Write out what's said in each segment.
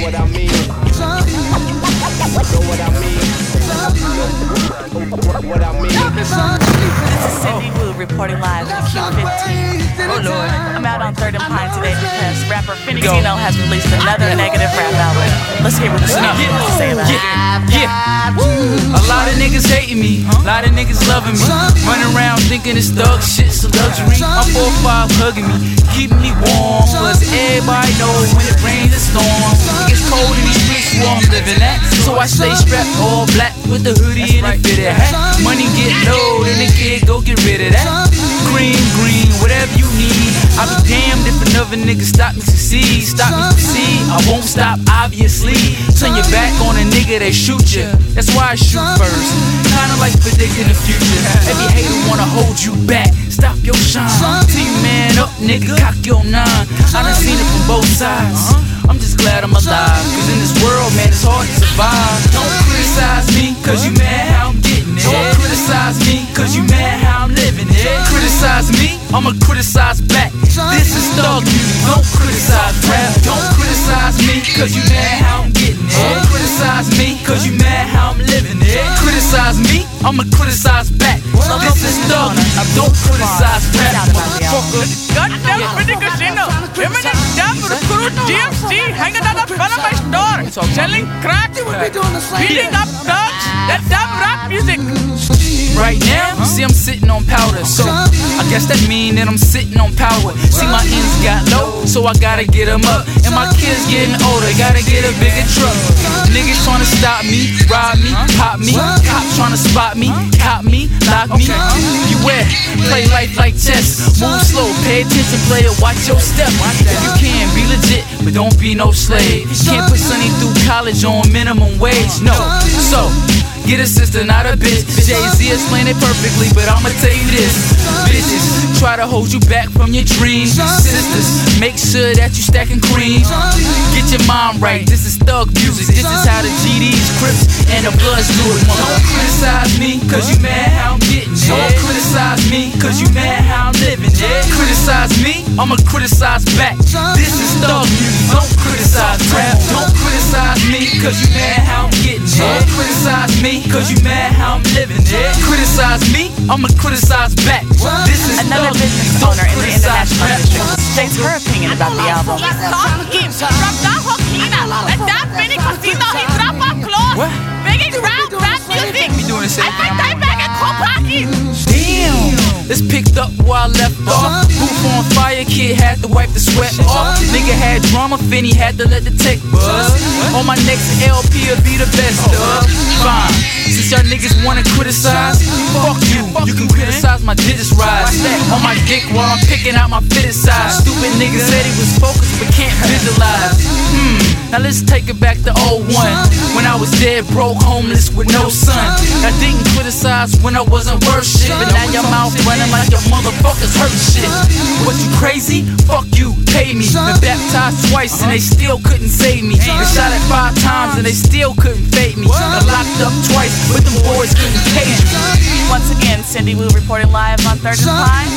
Know what I mean? Love you. Know what I mean? Love you. What I mean? This is Cindy Wu reporting live from Q15. Oh Lord, I'm out on Third and Pine today because rapper Fenni Gino has released another negative rap album. Let's hear what Snoop yeah, has to say about yeah, it. Yeah, yeah. A lot of niggas hating me, a lot of niggas loving me. Run around thinking it's thug shit luxury. My 4-5 hugging me, keeping me warm. Cause everybody knows when it rains it storms. It gets cold in these streets where I'm living at. So I stay strapped all black with the hoodie and a fitted hat. Money get low, then the kid go get rid of that. Green, green, whatever you need. I'll be damned if another nigga stop me succeed. Stop me succeed. I won't stop, obviously. Turn your back on a nigga, they shoot you. That's why I shoot first. Kinda like predicting the future. Every hater wanna hold you back. Nigga, cock your nine. I done seen it from both sides. I'm just glad I'm alive. Cause in this world, man, it's hard to survive. Don't criticize me, cause you mad how I'm getting it. Don't criticize me, cause you mad how I'm living it. Criticize me, I'ma criticize back. This is thug music, don't criticize rap. Don't criticize me, cause you mad how I'm getting it. Don't criticize me, cause you mad how I'm living it. Criticize me, I'ma criticize back. This is thug music, don't criticize rap. Crack, beating up that damn rap music. Right now, you see I'm sitting on powder, so I guess that mean that I'm sitting on power. See my ends got low, so I gotta get 'em up. And my kids getting older, gotta get a bigger truck. Niggas tryna stop me, rob me, pop me. Cops tryna spot me, cop me, lock me. Beware, play life like chess. Move slow, pay attention, player, watch your step. If you can, be legit, but don't be no slave. Can't put Sonny through college on minimum wage, no. So, Get a sister, not a bitch. Jay Z explained it perfectly, but I'ma tell you this. Bitches try to hold you back from your dreams. Sisters, make sure that you stacking cream. Get your mind right. This is thug music. This is how the GDs, Crips, and the Bloods do it. Don't criticize me, cause you mad how I'm getting it. Don't criticize me, cause you mad how I'm living it. Criticize me, I'ma criticize back. This is thug music. Don't criticize rap. Don't criticize me, cause you mad how I'm getting it. Don't criticize me, cause you mad how I'm living it. Criticize me, I'ma criticize back. This is Another business owner in the international rap. industry states her opinion about the album. Talking from the that damn Vinny Casino, he drop our clothes. What? Making rap, rap music. Doing I think I bag and. Damn. It's picked up where I left off. Had to wipe the sweat off. Nigga had drama, Fenni had to let the tech buzz. On my next LP, will be the best of. Fine. Since y'all niggas wanna criticize, fuck you. You can criticize my digits rise. On my dick while I'm picking out my fitted size. Stupid nigga said he was focused but can't visualize. Hmm. Now let's take it back to old 01 When I was dead, broke, homeless, with no son criticize when I wasn't worth shit But now your mouth running like your motherfuckers hurt shit. What you crazy? Fuck you, pay me. Been baptized twice and they still couldn't save me. Been shot at five times and they still couldn't fade me. Been locked up twice, but them boys couldn't cage. Me Once again, Cindy Wu reporting live on Third and Pine.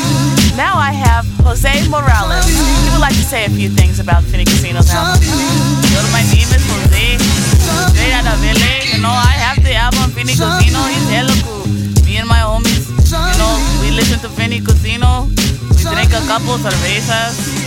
Now I have Jose Morales. He would like to say a few things about Fenni Casino's album. My name is Jose. Jose Adavele. You know, I have the album Vinny Casino. He's hella Santa Fe y cocino. Drink a couple cervezas.